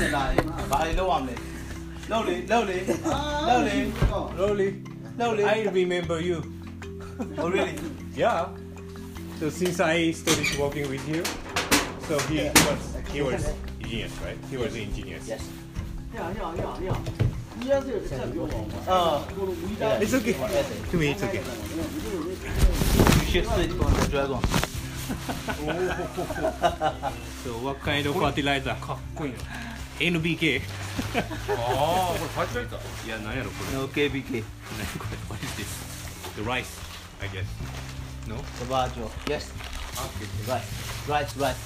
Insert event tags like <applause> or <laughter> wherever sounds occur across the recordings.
နဲ့တင်လာရင်ဘာတွေလုပ်ရမလဲလုပ်လေလုပ်လေလုပ်လေ I remember you. Oh really? Yeah. So since I started working with you, so he, he was he was genius, right? He was in genius. Yes. Yeah, yeah, yeah, yeah. Uh, it's okay. To me, it's okay. You should sit on the dragon. <laughs> so what kind of fertilizer? Queen. NBK ああこれ間違えたいやなんやろこれ No KBK 何これ What is this? The rice I guess No? Sabajo Yes Rice Rice Rice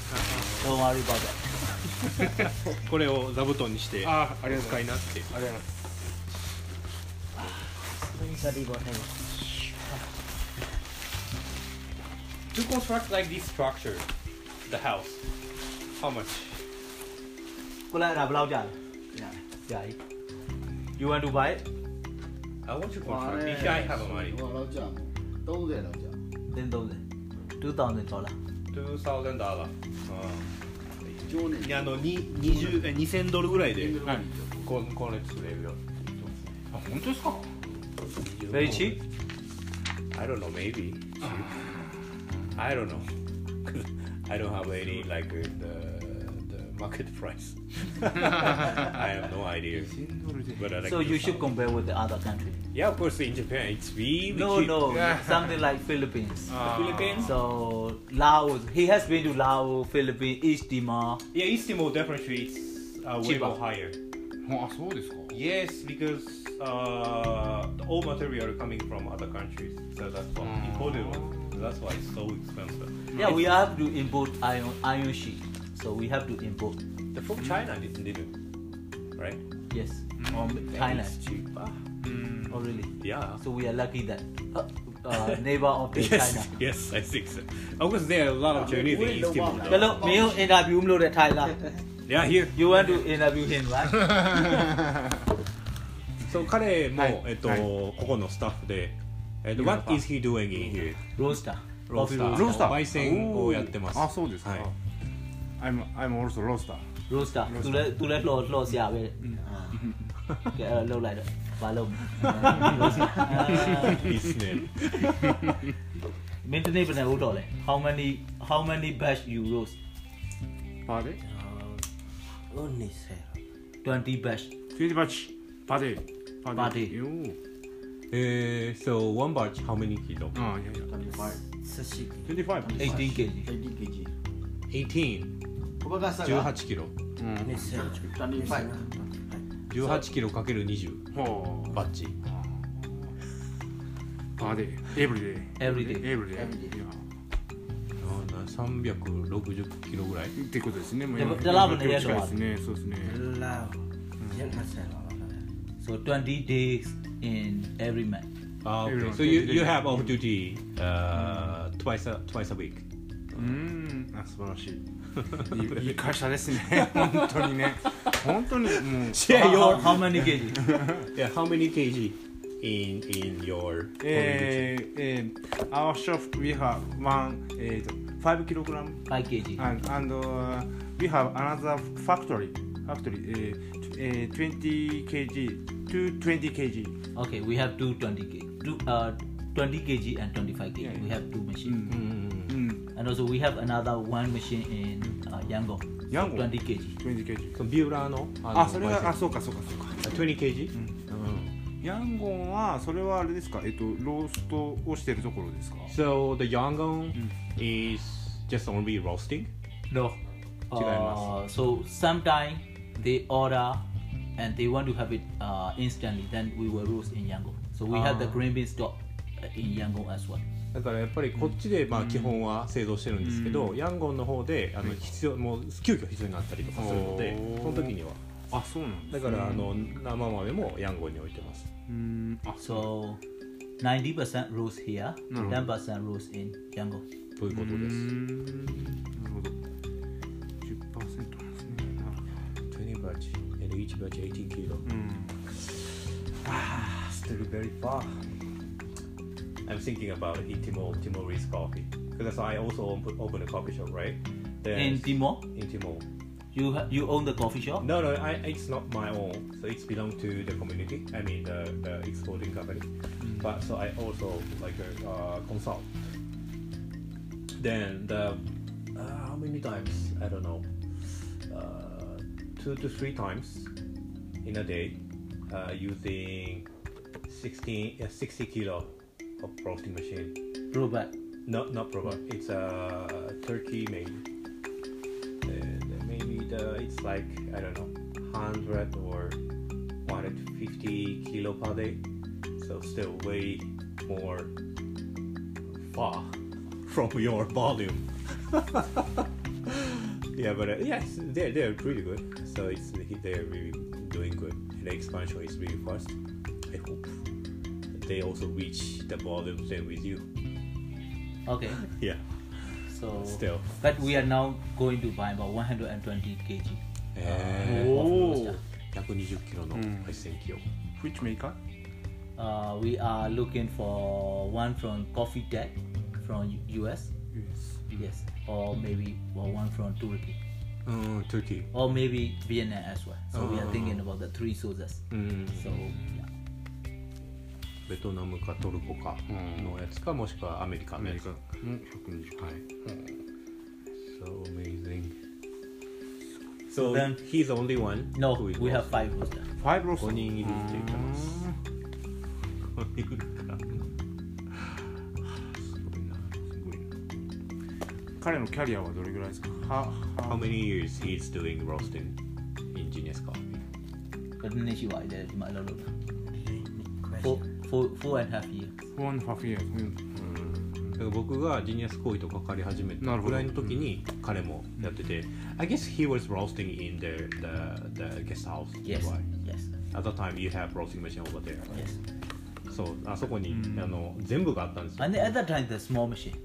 Don't worry about that これを座布団にしてああありがとうございます使いなってありがとうございます about that To construct like this structure, the house, how much? ကိုလည်းအဲ့ဒါဘယ်လောက်ကြာလဲကြာကြာကြီး you want to buy it I want to construct. If I have money, ဟိုလောက်ကြာ30လောက်ကြာ then 30 2000 dollar two thousand dollar. ကျိုးနေ いやあのに二十え二千ドルぐらいで何ここれ作れるよ。あ本当ですか very cheap I don't know, maybe. I don't know. I don't have any like uh, the the market price. <laughs> I have no idea. 1000ドルで But I like so you to- should compare with the other country Yeah, of course in Japan it's really no cheap. no Yeah. <laughs> something like Philippines Ah. Philippines? so Laos he has been to Laos Philippines East Timor Yeah, East Timor definitely is uh, way Cheaper. more higher. あそうですか Yes, because uh, the all material coming from other countries, so that's why Mm. imported one. That's why it's so expensive. yeah we have to import iron iron sheet So we have to import. They're from China, didn't they do? Right? Yes. Um, China. It's cheaper. Mm. Oh, really? Yeah. So we are lucky that uh, uh, neighbor of the yes, China. Yes, I think so. Of course, there are a lot of Chinese in East Timor. Hello, Mio, interview him in Thailand? Yeah, here. You want to interview him, right? そう彼も、はい、えっと、はい、ここのスタッフで、えっと、What is he doing in here? ロースター。ロー。ロースター。焙煎をやってます。あ、そうですか。はい I'm I'm also roaster. Roaster，သူလည်းသူလည်းလော်လော်ဆရာပဲ။ကဲအဲ့လောက်လိုက်တော့ဘာလုပ်။ His name. Maintenance ဘယ်နဲ့ဟုတ်တော့လဲ How many how many batch you roast? Party. Uh, only sir. Twenty batch. 20 batch. ဘာလဲ။ဘာလဲ။ Eh uh, so one batch how many kilo? Oh yeah, yeah. 25. 25. 18 kg. 18 kg. 18. 小高さが18キロ。うん。18キロ。18キロかける20。ほう。 batch。あで、 every day。every day。every day。三百六十キロぐらいっていうことですね。もうでラブのやつですね。そうですね。ラブ。やりましたよ。So twenty days in every month. Okay. So you you have off duty uh twice a twice a week. うん。あ素晴らしい。<laughs> いいいい会社ですね本当にね本当にもう <laughs> Share <laughs> how, your how many kg yeah, how many kg in, in your えーえー our shop we have one えーと5 kilogram 5 kg and and uh, we have another factory factory えーえー20 kg to 20 kg okay we have two 20 kg two, uh, 20 kg and 25 kg Yeah, we yeah. have two う machines ん日うん and also we have another one machine in uh, Yangon Yangon? 20 kg 20 kg そのビューラーのあのあそれがあ焙そうかそうかそうか煎20 kg? ヤンゴンはそれはあれですかえっとローストをしてるところですか So the Yangon is just only roasting? No. Uh, so sometimes they order and they want to have it uh, instantly. Then we will roast in Yangon. So we have the Ah. green bean stock uh, in Yangon as well. だからやっぱりこっちでまあ基本は製造してるんですけど、ヤンゴンの方であの必要もう急遽必要になったりとかするのでその時には。あそうなんですだからあの生豆もヤンゴンに置いてます。うーん。あ So 90% roast here, なるほど。10% roast in Yangon. ということです。うーん。なるほど。10%なんですね。なるほ20 batch and each batch 18 kilo どうん。Ah still very far I'm thinking about eat Timor Timorese coffee because I also open, open a coffee shop right In Timor, in Timor You ha- you own the coffee shop? No, no, I, it's not my own. So it's belong to the community. I mean the, the exporting company. But so I also like a uh, consult. Then the uh, how many times? I don't know. Uh, two to three times in a day, uh, using 16, uh, 60 kilo of roasting machine. Robot. No, not proper. It's a turkey maybe. The, maybe the it's like I don't know, hundred or one hundred fifty kilo per day. So still way more far <laughs> from your volume. <laughs> yeah, but uh, yes, they're they're pretty good. So it's they're really doing good. And the expansion is really fast. I hope they also reach the volume same with you. Okay. <laughs> Yeah, So still. but we are now going to buy about 120 kg. え of お roaster. ー、120キロのうん配線機を。 Which maker? Uh, we are looking for one from Coffee Tech from U- US. Yes. Yes. Or maybe well, one from Turkey. うん、トルキー。 Or maybe Vienna as well. So we are Oh. thinking about the three sources. うん、 So yeah. ベトナムかトルコかうんのやつか、もしくはアメリカアメリカのやつ。の120。はい。So amazing. So then- he's the only one. No, who is we have five roosters. 5ロース5人いるって言ってます。う5人いるかすごいな。すごいな。彼のキャリアはどれぐらいですかは How many years he's doing roasting in Genius Coffee? Is my lot of four, 4, 4 and a half years 4 and a half years、うん、僕がジニアス行為とかかり始めたぐらいの時に彼もやってて、I guess he was roasting in the, the, the guest house yes yes at the time you have roasting machine over there yes そうあそこに、あの全部があったんですよ and at that time the small machine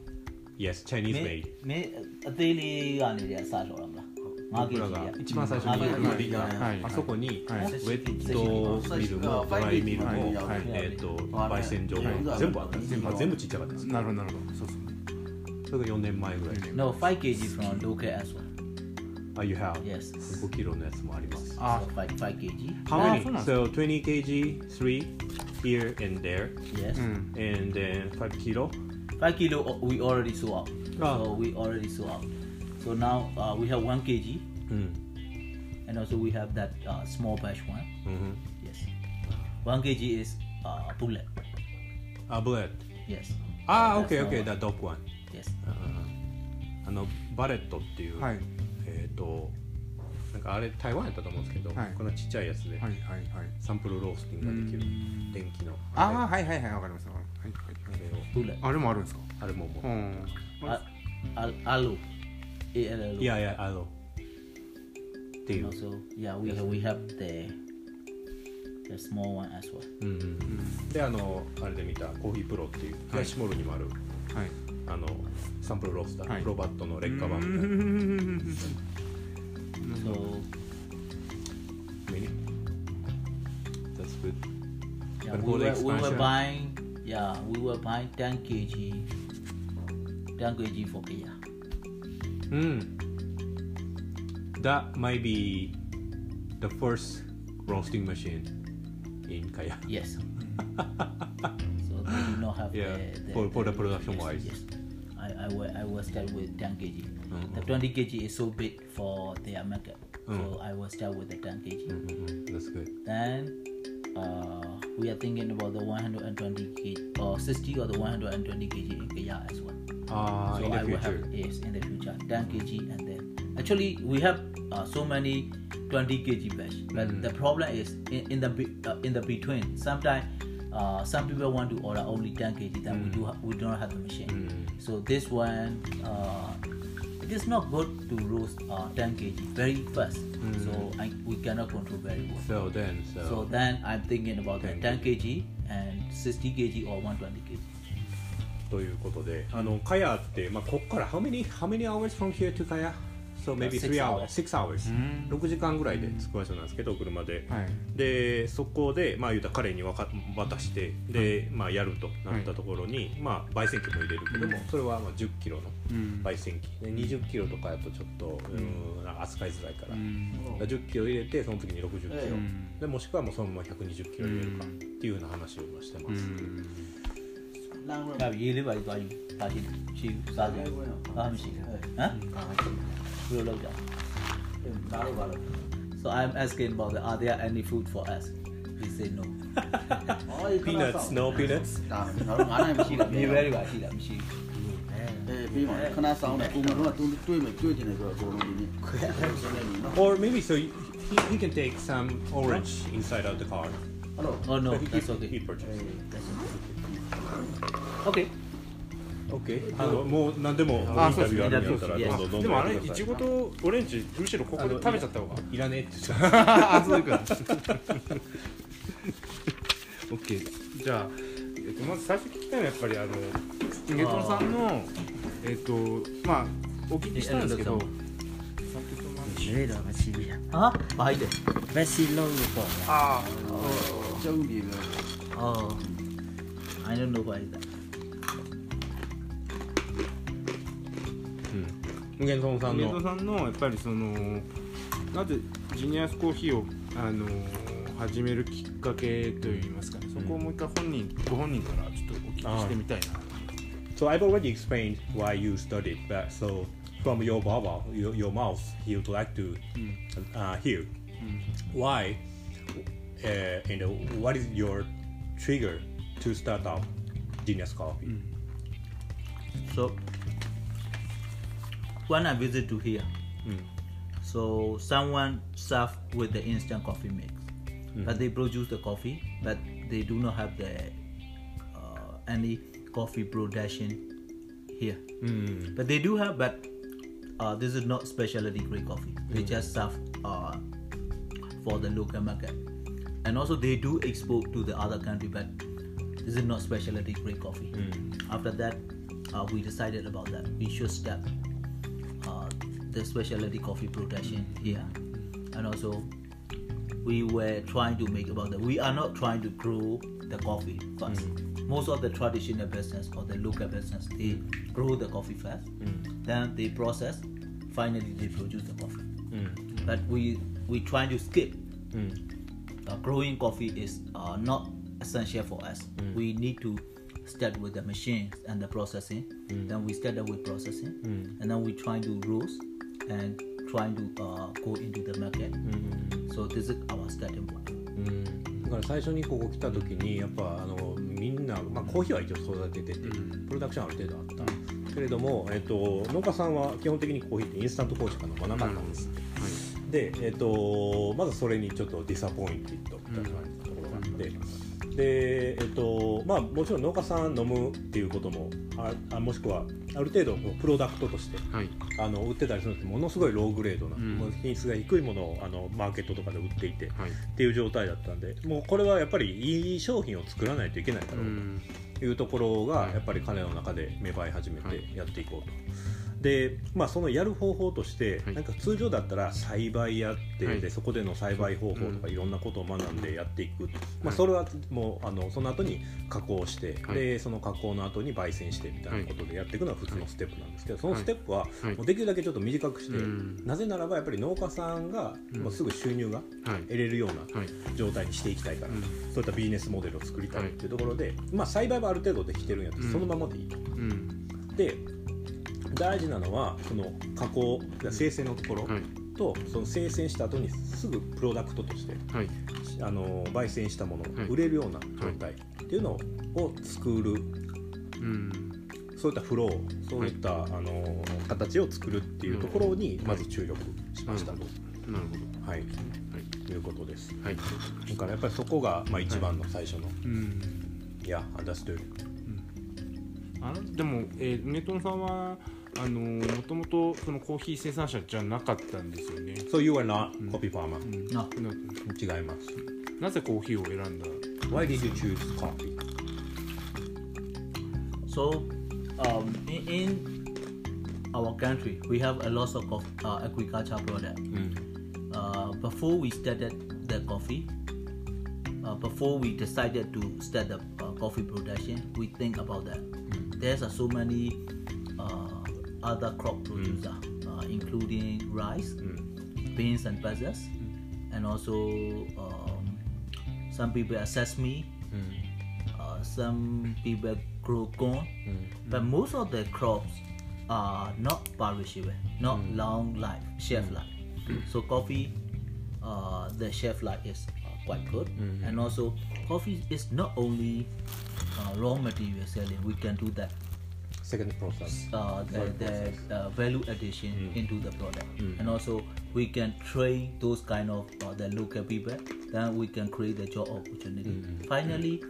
yes Chinese made め daily があるんでやさそうなんだ僕らが一番最初にットビッがはいあそこに、はいウェットミルもドライミルも、はいえっ、と焙煎所もはい全部あったんです、まあ、全部ちっちゃかったですなるほどなるほどそうそうそれが4年前ぐらいで、No, 5 kg from local as well. あ、You have? Yes. 5キロのやつもありますあ So 5, 5 kg. How あ many? So 20 kg, 3 here and there, Yes. うん and then 5 kilo? 5 kilo we already saw out. Ah. So we already saw out. So now uh, we have 1 kg うん。and also we have that uh, small batch one. うん、Yes. 1 kg is uh, bullet. あ、ブレッド。Yes. あ、That's OK, small OK, one. the top one. Yes. あの、バレットっていう、はいえっ、と、なんかあれ台湾やったと思うんですけど、はいこのちっちゃいやつで、はいはいはいサンプルロースティングができるうん電気のあれあはいはいはいわかりましたはいはいあれを Bullet. あれもあるんですか？あれももう、うん、Al- al- いやあのっていう、also, yeah, we have, we have the the small one as well. うんうんうん、であのあれで見たコーヒープロっていうフラッシュモールにもある、はいあのサンプルロースター、はいプロバットの劣化版みたいな、うん So Mini That's good yeah, But we the were, we were expansion- buying yeah we were buying 10 kg 10 kg for Kia. う Mm. Hmm. That might be the first roasting machine in Kaya. Yes. <laughs> so they do not have yeah. the, the, for, for the, the production yes, wise. Yes. I, I, I was start with 10 kg. Mm-hmm. The 20 kg is so big for their market. Mm. So I will start with the 10 kg. Mm-hmm. That's good. Then uh, we are thinking about the 120 kg or 60 or the 120 kg in Kaya as well. Uh, so in the I future. will have yes in the future 10 kg mm. and then actually we have uh, so many 20 kg batch, but mm. the problem is in, in the uh, in the between sometimes. Uh, some people want to order only 10 kg that mm. we do ha- we don't have the machine mm. so this one uh, it is not good to roast uh, 10 kg very fast so I, we cannot control very well So then, so, so then I'm thinking about the 10 10 kg and 60 kg or 120 kg ということで、あの、カヤって、まあ、こっから、how many, how many hours from here to カヤ So maybe three hours, six hours. 6時間ぐらいで着く場所なんですけど、車で。はい、で、そこで、まあ、言うたら彼に渡して、で、まあ、やるとなったところに、まあ、焙煎機も入れるけども、それはまあ十キロの焙煎機。で、20キロとかやとちょっと、うん、扱いづらいから。う10キロ入れて、その時に六十キロ。で、もしくはもうそのまま百二十キロ入れるかっていうような話をしてます。Lang rồi. Làm gì đấy vậy? Tại tại chị sao စားကြဘာမှမရှိဘူးဟမ်ဘယ်လိုလုပ်ကြ ဒါလေးပါလို့ So I'm asking about the, are there any food for us we say no <laughs> အော် peanuts no peanuts <laughs> ဒါငါတို့ငါးနိုင်မရှိတာ မြေ<laughs> ပဲတွေပါရှိတာမရှိဘူး အေးပြီးပါခဏဆောင်းတယ်ကိုမတို့ကသူတွေးမယ်တွေးချင်တယ်ဆိုတော့ကိုလုံးဒီနေ့ခွဲဆင်းနေပြီနော် or maybe so he, he can take some orange inside of the car ဟယ်လို Oh no So he, that's he, okay he purchased Okay OK あのもう何でもインタビューあるんやったらどんどんどんでもあれい。ちごとオレンジむしろここで食べちゃった方が。いらねえって言ってた。あそういうこと。<laughs> OK じゃあ、えっと、まず最初聞きたいのはやっぱりあのゲトさんのえっとまあお聞きしたんですけど。あ、あ、入 masih Ah, baik deh. Masih long I don't know why that. 無限村さんのネトンさんのやっぱりそのなぜジニアスコーヒーをあの始めるきっかけといいますかね、そこをもう一回本人ご本人からちょっとお聞きしてみたいな So I've already explained why you studied, but so from your bubble, your, your mouth, he would like to uh, hear why uh, and what is your trigger to start up Genius Coffee. So when I visit to here, so someone serve with the instant coffee mix, but they produce the coffee, but they do not have the uh, any coffee production here. But they do have, but uh, this is not specialty grade coffee. They just serve uh, for the local market, and also they do export to the other country, but this is not specialty grade coffee. After that, uh, we decided about that. We should uh, the specialty coffee production here, and also we were trying to make about that. We are not trying to grow the coffee first. Mm. Most of the traditional business or the local business, they grow the coffee first, mm. then they process, finally they produce the coffee. Mm. But we we trying to skip. Uh, growing coffee is uh, not essential for us. We need to start with the machines and the processing. Then we started with processing, and then we try to roast and trying to uh, go into the market. So this is our starting point. だから最初にここ来た時にやっぱあのみんな、まあ、コーヒーは一応育ててて、production ある程度あった、けれども、えっと農家さんは基本的にコーヒーってインスタントコーヒーしか飲まなかったんです。って、で、えっとまずそれにちょっと disappointed みたいなところがあって、でえっとまあもちろん農家さん飲むっていうこともああもしくはある程度 product としてはいあの売ってたりするんですものすごい low grade な、う品質が低いものをあのマーケットとかで売っていて、はい。っていう状態だったんでもうこれはやっぱりいい商品を作らないといけないだろうというところがやっぱり彼の中で芽生え始めてやっていこうと。でまあ、そのやる方法として、はい。なんか通常だったら栽培やって、はい。でそこでの栽培方法とかいろんなことを学んでやっていく、まあ、はい。それはもうあのその後に加工して、はい。でその加工の後に焙煎してみたいなことでやっていくのは普通のステップなんですけど、そのステップははい。もうできるだけちょっと短くして、うん。なぜならばやっぱり農家さんがもうすぐ収入がはい。得れるようなはい。状態にしていきたいから、うん。そういったビジネスモデルを作りたいっていうところで、まあ、栽培はある程度できてるんやったそのままでいいと。うん。で大事なのはその加工生成のところはい。と、その生成した後にすぐプロダクトとしてはい。あの焙煎したものはい。を売れるような状態っていうのを作る、うん。そういったフローそういった、あの形を作るっていうところにまず注力しました。と、なるほはい、はい。いうことです。どはい。だからやっぱりそこが、まあ、一番の最初の、うん。いや、understood。あのでも、えーネトンさんはあのもともとそのコーヒー生産者じゃなかったんですよね。So you are not coffee farmer、No. な違います。なぜコーヒーを選んだ Why did you choose coffee? So um, in, in our country, we have a lot of uh, agriculture product. Uh, before we started the coffee, uh, before we decided to start the uh, coffee production, we think about that. There's uh, so many uh, other crop producer, uh, including rice, beans and pulses, and also um, some people are sesame, uh, some people grow corn, but most of the crops are not perishable, not long life, shelf life. So coffee, uh, the shelf life is uh, quite good, and also coffee is not only uh, raw material selling. We can do that second process. Uh, the, the uh, value addition into the product. And also we can train those kind of uh, the local people. Then we can create the job opportunity. Finally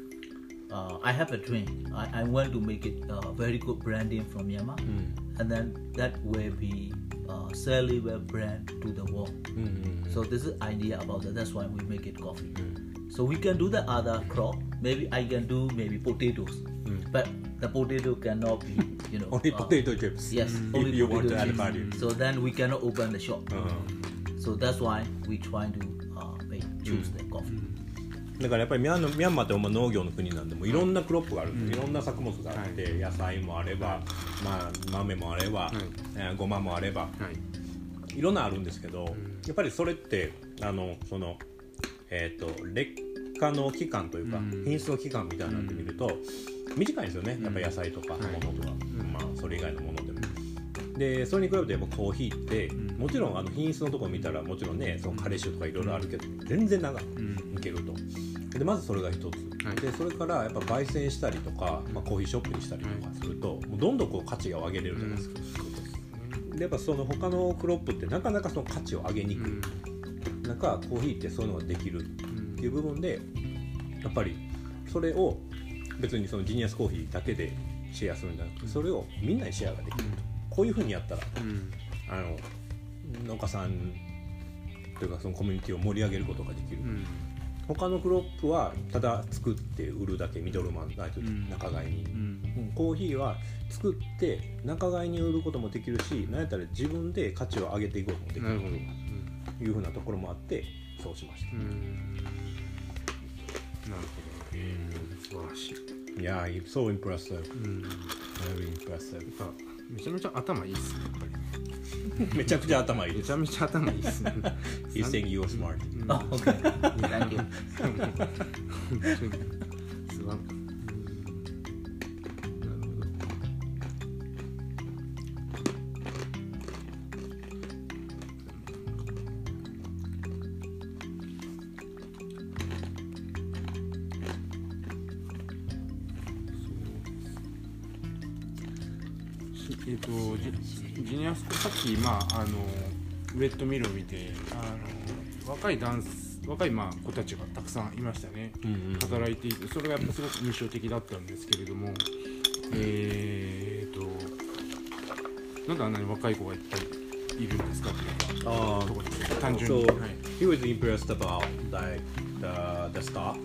uh, i have a dream. I, I want to make it uh, very good branding from myanmar. And then that will be uh, sellable brand to the world. So this is idea about that. That's why we make it coffee. So we can do the other crop. Maybe i can do maybe potatoes. But the potato cannot be you know only uh, potato chips Yes, if only you want to add chips. value So then we cannot open the shop. う So that's why we try to uh, make, choose the coffee. んだからやっぱりミャンミャンマーってまあ農業の国なんでもういろんなクロップがあるんです、いろんな作物があって、野菜もあれば、まあ、豆もあれば、えーごまもあればはいいろんなあるんですけど、やっぱりそれってあのそのえっ、と劣化の期間というか、うん。品質の期間みたいなのって見ると、短いんですよね。やっぱ野菜とかはい。物とか、まあそれ以外のものでも。でそれに比べてやっぱコーヒーって、ん。もちろんあの品質のところ見たらもちろんねそのカレとかいろいろあるけど全然長いうん。いけると。でまずそれが一つ、はい。でそれからやっぱ焙煎したりとか、まあ、コーヒーショップにしたりとかすると、もうどんどんこう価値が上げれるじゃないですか、でやっぱその他のクロップってなかなかその価値を上げにくい、なんかコーヒーってそういうのができるっていう部分でやっぱりそれを別にそのジニアスコーヒーだけでシェアするんじゃなくてそれをみんなにシェアができる。とこういうふうにやったらうん。あの農家さんというかそのコミュニティを盛り上げることができる、うん。他のクロップはただ作って売るだけミドルマンないとん。仲買いに、うん。うん。コーヒーは作って仲買いに売ることもできるし何やったら自分で価値を上げていくこともできる。というふうなところもあってそうしました。う、んなるほど。えー素晴らしいいやー so impressive. うん very impressive めちゃめちゃ頭いいっすねやっぱり。めちゃくちゃ頭いいです。めちゃめちゃ頭いいっすね。He's saying you're smart. <laughs> Oh, okay. <laughs> Thank you. <laughs> 本当にアスコさっきまああのウェットミルを見てあの若いダンス若いまあ子たちがたくさんいましたね、うんうん働いていてそれがやっぱすごく印象的だったんですけれどもえー、となんであんなに若い子がいっぱいいるんですかっていうあーところ単純 So に、はい。He was impressed about like the the staff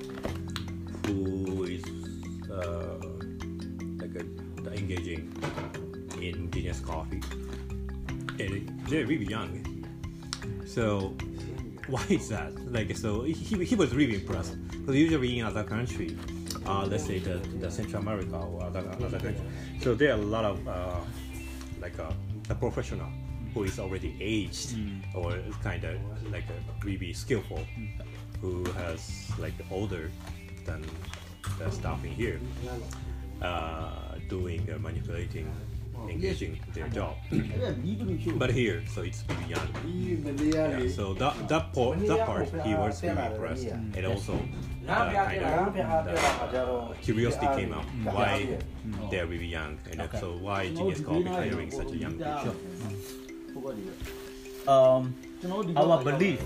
who is uh, like uh, engaging in genius coffee. And they're really young. So why is that? Like so he, he was really impressed. Because usually in other country, uh, let's say the, the Central America or other, other country, so there are a lot of uh, like uh, a professional who is already aged or kind of like a really skillful who has like older than the staff in here uh, doing uh, manipulating engaging their job. But here so it's really young yeah, so that that part that part he was really impressed. and also uh, kind of the curiosity came out why they're really young. And also why genius coffee hiring such a young people Um, our belief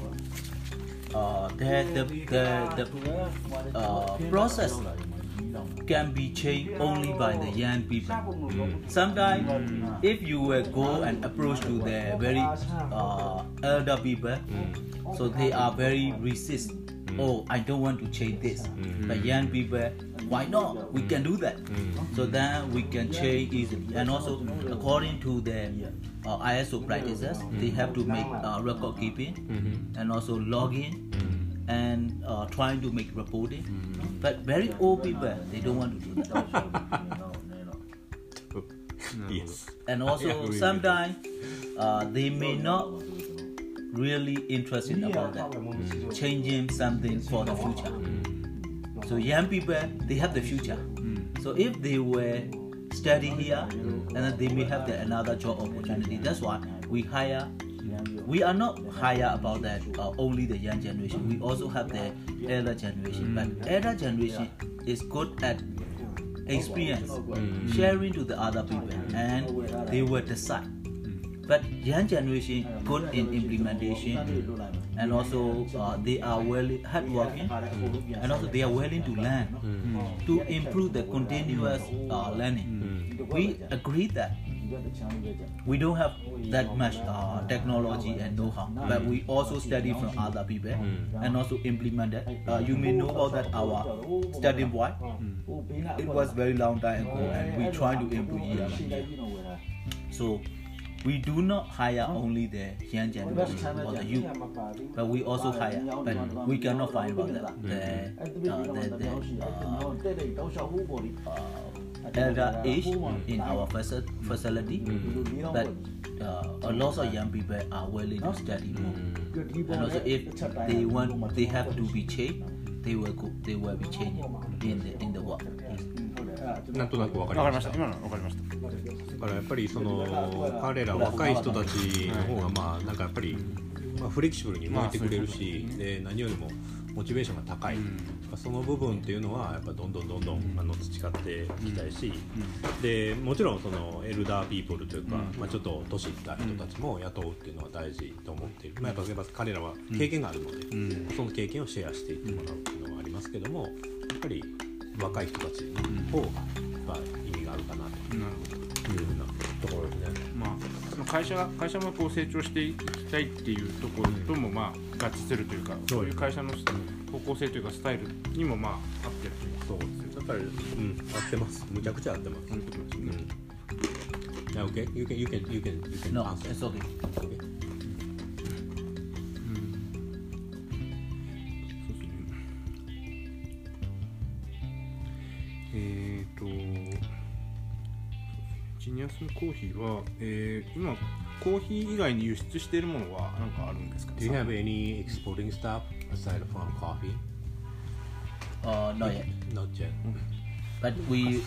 uh, that the, the, the uh, process can be changed only by the young people. Sometimes, if you will go and approach to the very uh, elder people, so they are very resist. Oh I don't want to change this. But young people why not? We can do that. So then we can change easily and also according to the uh, ISO practices they have to make uh, record keeping and also logging and uh, trying to make reporting. But very old people they don't want to do that. <laughs> <laughs> Yes. and <laughs> also sometimes uh, they may not really interested about that. changing something for the future. So young people they have the future. So if they were study here and then they may have the, another job opportunity. That's why we hire we are not higher about that uh, only the young generation. We also have the elder generation. But elder generation is good at experience sharing to the other people and they will decide. But young generation good in implementation and also uh, they are well hardworking and also they are willing to learn to improve the continuous uh, learning. We agree that we don't have that much uh, technology and know-how but we also study from other people and also implement it uh, you may know about that our study boy it was very long time ago and we try to improve year by year so we do not hire only the young generation or the youth, but we also hire. But we cannot find about that. The, uh, the, the uh, elder age in our faci- facility, but uh, a lot of young people are willing to study more. And also, if they want, they have to be changed. They will go, they will be changing in the in the work. なんとなくわかりましわかりましたた今のわかりましただからやっぱりその彼ら若い人たちの方がまあなんかやっぱり、まあ、フレキシブルに動いてくれるし、で何よりもモチベーションが高い、その部分っていうのはやっぱどんどんどんどんあの培っていきたいし、でもちろんそのエルダーピープルというか、まあ、ちょっと年いった人たちも雇うっていうのは大事と思っている、まあ、やっぱ彼らは経験があるので、その経験をシェアしていってもらうっていうのはありますけどもやっぱり若い人たちの方がやっぱ意味があるかなと。いうふうな会社が会社もこう成長していきたいっていうところともまあ合致するというか、そういう会社の方向性というかスタイルにもまあ合ってるというかそうですやっぱり、うん、合ってます。むちゃくちゃ合ってます。そういうことですうん。ね。Yeah, okay, you can, you can, you can, you can No, answer. it's okay. コーヒーは、えー、今コーヒー以外に輸出しているものは何かあるんですか Do you have any exporting stuff aside from coffee? Uh, not yet. Not yet. But we,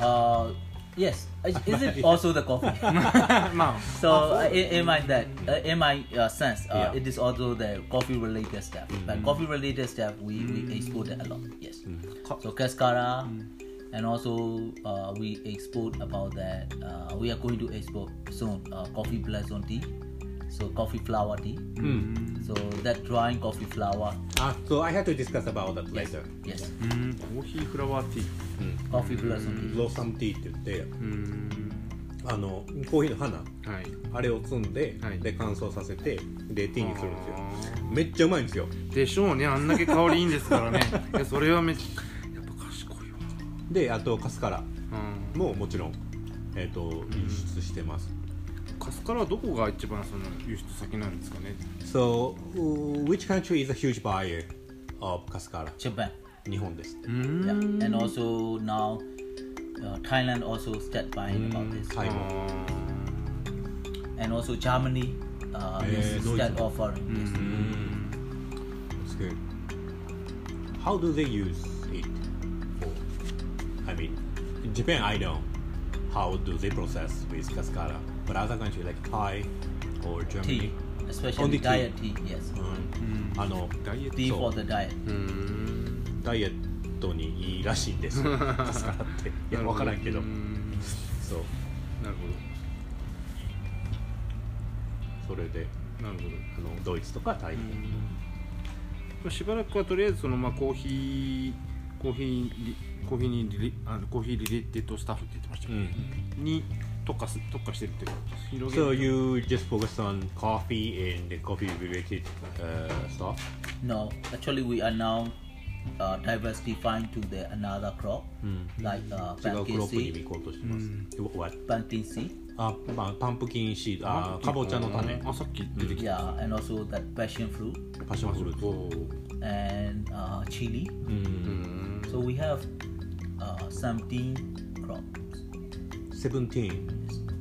uh, yes. Is is it <laughs> also the coffee? <laughs> まあ so uh, in, in my that uh, in my uh, sense, uh, Yeah. it is also the coffee related stuff. But coffee related stuff, we we export it a lot. Yes. So cascara, and also uh, we export about that. Uh, we are going to export soon uh, coffee blossom tea. So coffee flower tea. So that drying coffee flower. Ah, so I have to discuss about that Yes. later. Yes. うんコーヒーフラワーティー Coffee blossom tea. ローサムティーって言って、うんあのコーヒーの花、はいあれを摘んで、はいで乾燥させて、でティーにするんですよ。めっちゃうまいんですよ。でしょうねあんだけ香りいいんですからねいやそれはめっちゃやっぱ賢いわ で、あとカスカラうんももちろんえっ、と輸出してます。カスカラはどこが一番その輸出先なんですかね So, which country is a huge buyer of カスカラ Japan. 日本です。うん Yeah. And also now uh, Thailand also start buying about this. タイも。And also Germany uh, Eh, is Deutsche. start offering this. That's good. How do they use I mean, in Japan, I know how do they process with cascara, but other countries like Thai or Germany, Tea, especially Only tea. diet tea. Yes. うんあのダイエット Tea for the diet. うんダイエットにいいらしいんですよ。カスカラって。いや、わからんけどう。んそう。なるほそれで、どなるほどあのドイツとかタイ。まあしばらくはとりあえずそのまあコーヒーコーヒーリコーヒーにリリあのコーヒーリレーテッドスタッフって言ってましたよね、に特化す特化してるってことです広げ So る you just focus on coffee and the coffee related uh, stuff? No, actually we are now uh, diversifying to the another crop うん、like uh, 違うク pumpkin ロップに seed, 行こうとしてます、What？pumpkin seed, あ、まあ、パンプキンシードあかぼちゃの種あさっき出てきた yeah, and also that passion fruit パッションフルーツ and uh, chili. うん So we have uh, 17 crops. セブンティーン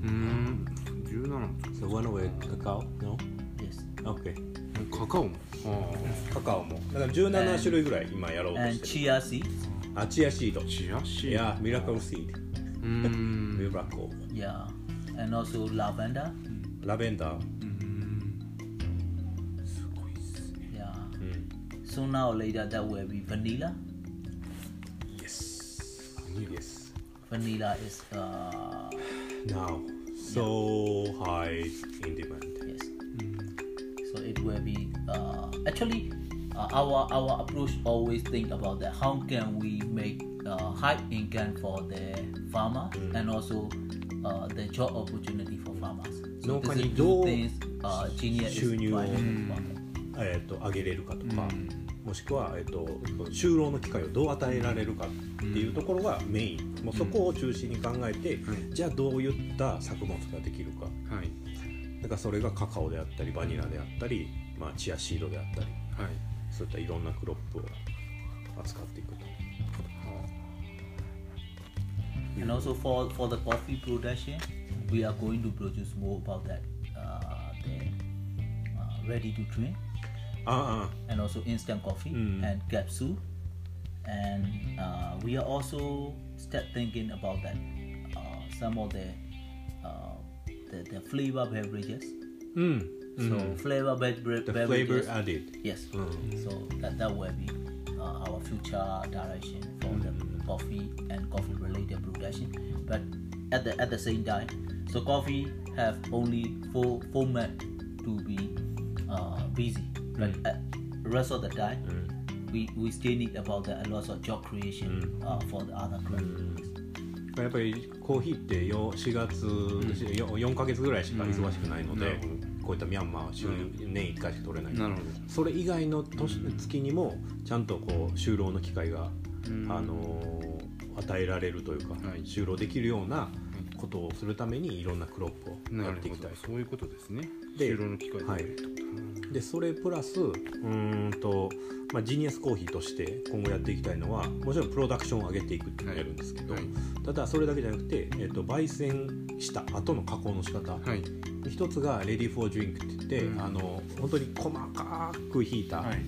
うーん17 So one with cacao? No? Yes, Okay カカオもあカカオもだから17種類ぐらい今やろうと and してる chia seeds. あチアシードあチアシいやミラクルシードうーんミラクル Yeah, and also lavender. ラベンダー Yeah. うん Sooner or later, that will be vanilla. Yes Yes Vanilla is uh, Now so high in demand yes. So it will be uh, actually uh, our our approach always think about that. How can we make uh, high income for the farmer and also uh, the job opportunity for farmers. So this 農家に is ど two う things uh, Genia is 収入を trying to about. えー、と上げれるかとか、もしくは、えー、と就労の機会をどう与えられるかっていうところがメイン、もうそこを中心に考えて、じゃあどういった作物ができるかはいだからそれがカカオであったりバニラであったり、まあ、チアシードであったりはいそういったいろんなクロップを扱っていくと And also for, for the coffee production, we are going to produce more about that uh, the uh, ready to drink あ and also instant coffee Mm. and capsule. and uh, we are also start thinking about that uh, some of the, uh, the, the flavor beverages mm. Mm-hmm. so hmm. flavor be- be- the beverages. flavor added yes mm-hmm. so that that will be uh, our future direction for mm-hmm. the hmm. coffee and coffee related production but at the at the same time so coffee have only four four men to be uh, busy but hmm. rest of the time we we still need about the a lot of job creation uh, for the other crops. やっぱりコーヒーってよ4月、よ。4ヶ月ぐらいしか忙しくないので、こういったミャンマーは週年1回しか取れない、なるほそれ以外の年月にもちゃんとこう就労の機会が、あのー与えられるというか、はい。就労できるようなことをするためにいろんなクロップをやっていきたいどそういうことですね。で就労の機会が増えるってこと。でそれプラスうーんと、まあ、ジニアスコーヒーとして今後やっていきたいのはもちろんプロダクションを上げていくっていうのをやるんですけど、はい。ただそれだけじゃなくて、えっと焙煎した後の加工の仕方、はい。一つがレディーフォードリンクって言って、うん。あの本当に細かくひいた、はい。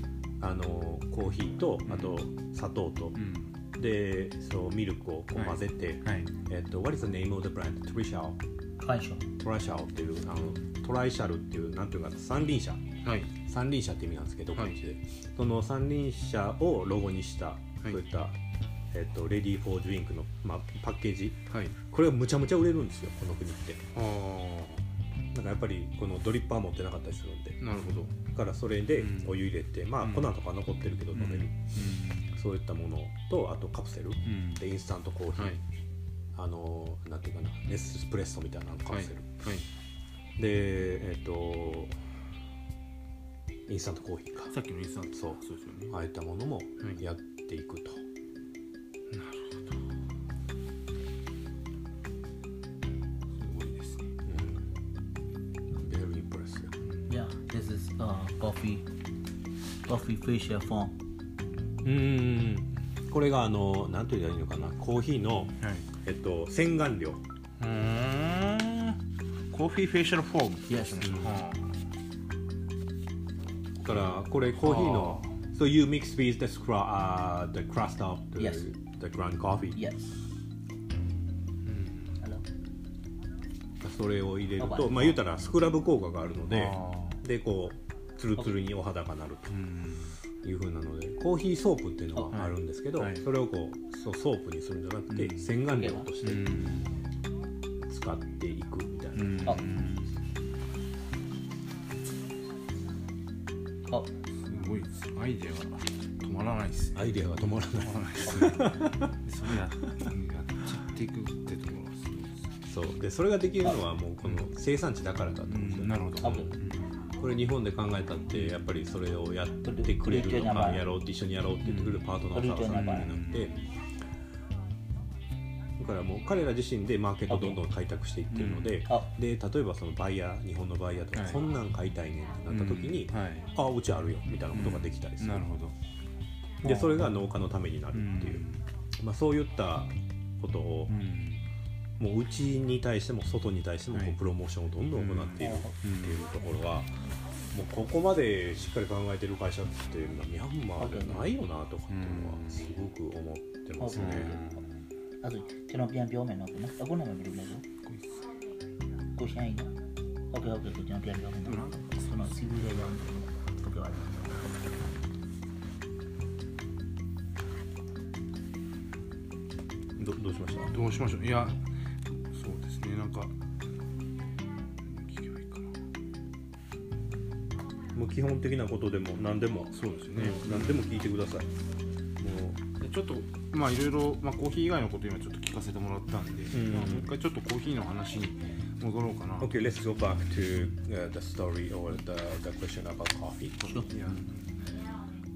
あのコーヒーとあと砂糖と、うんでそうミルクをこうはい。混ぜて、はい。えっと What is the name of the brand? トリシャオ Conscious. トライシャオっていうあのトライシャルっていうなんていうかな三輪車。はい。三輪車って意味なんですけど、はい。こっちで。その三輪車をロゴにした、いそういった、えっとレディー・フォー・ドリンクの、まあ、パッケージ。はい。これがむちゃむちゃ売れるんですよこの国って。あなんかやっぱりこのドリッパー持ってなかったりするんで。あなるほど。だからそれでうん。お湯入れて、まあうん。粉とか残ってるけど飲める、そういったものとあとカプセル、ん。でインスタントコーヒー、はい。あのなんていうかなネスプレッソみたいなカはいプセル、はい。でえっ、とインスタントコーヒーか。さっきのインスタント。そう。そうですよね。ああいったものもい。やっていくと、すごいですね。Very impressive Yeah, this is uh, coffee. Coffee facial form. うーんこれがあのなんて言ったらいいのかな。コーヒーの、はい。えっと、洗顔料。うん。コーヒーフェイシャルフォーム。だからこれコーヒーの So you mix with the, scra- uh, the crust of the, Yes. the ground coffee Yes. それを入れるあとまあ言うたらスクラブ効果があるのであ。でこうツルツルにお肌がなると。いうふうなのでコーヒーソープっていうのがあるんですけど、はい。それをこうソープにするんじゃなくて、うん。洗顔料としうてん。使っていくみたいな、うん。あ。Oh, すごいですアイデアが止まらないですね。アイデアが止まらない。止まらないですね。それややっちゃっていくってところがすごいですそう。でそれができるのはもうこの生産地だからだと思うんですよね、なるほど、あうんこれ日本で考えたってやっぱりそれをやってくれるとかやろうって一緒にやろうって言ってくれるパートナーを探さなきゃいけなくてだからもう彼ら自身でマーケットをどんどん開拓していってるので、あ。で例えばそのバイヤー日本のバイヤーとか、はい。こんなん買いたいねんってなった時に、はい。あうちあるよみたいなことができたりする、でそれが農家のためになるっていう、まあ、そういったことをうんもううちに対しても外に対してもこうプロモーションをどんどん行っているっていうところは、もうここまでしっかり考えている会社っていうのはミャンマーではないよなとかっていうのはすごく思ってますね。あと、テロピア terapian biome no, どどうしました？どうしましょう。いやなんかもう基本的なことでも何でも、そうですね、ね、何でも聞いてください。もでちょっとまあいろいろ、まあ、コーヒー以外のこと今ちょっと聞かせてもらったんで、ん。まあ、もう一回ちょっとコーヒーの話に戻ろうかな、う Okay, let's go back to、uh, the story or the, the question about coffee. いや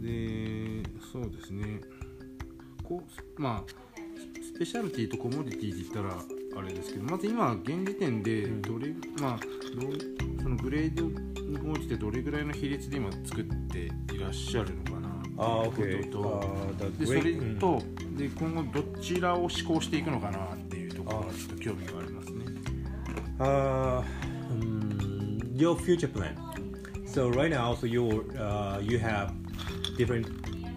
でそうですね。こうまあスペシャルティとコモディティで言ったらあれですけどまず今現時点でどれ、まあどうそのグレードに応じてどれぐらいの比率で今作っていらっしゃるのかなっていうことと、でそれと、で今後どちらを施行していくのかなっていうところがちょっと興味がありますね。Uh, um, your future plan. So right now, so you uh, you have different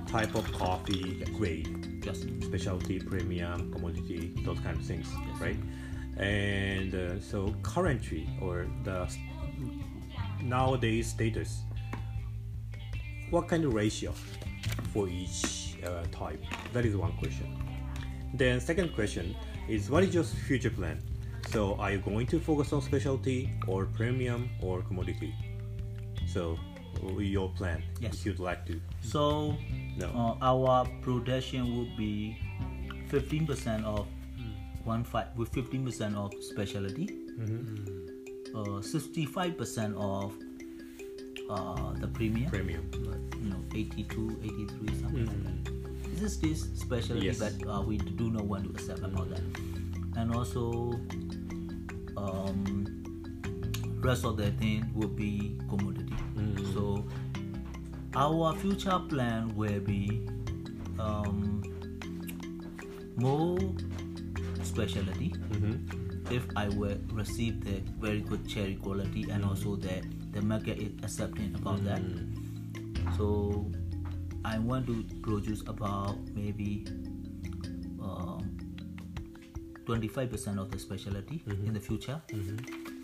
type of coffee grade, Yes. specialty, premium, commodity, those kind of things, right? And uh, so currently, or the nowadays status, what kind of ratio for each uh, type? That is one question. Then second question is what is your future plan? So are you going to focus on specialty or premium or commodity? So your plan Yes. if you'd like to. So No. uh, our production would be 15% of one five with 15% of specialty, uh, 65% of uh, the premium, Premium. you know 82, 83 something like that. This is this specialty, Yes. but uh, we do not want to accept about that. And also, um, rest of the thing will be commodity. So our future plan will be um, more specialty. If I will receive the very good cherry quality and also the the market is accepting about that. So I want to produce about maybe um, 25% of the specialty in the future.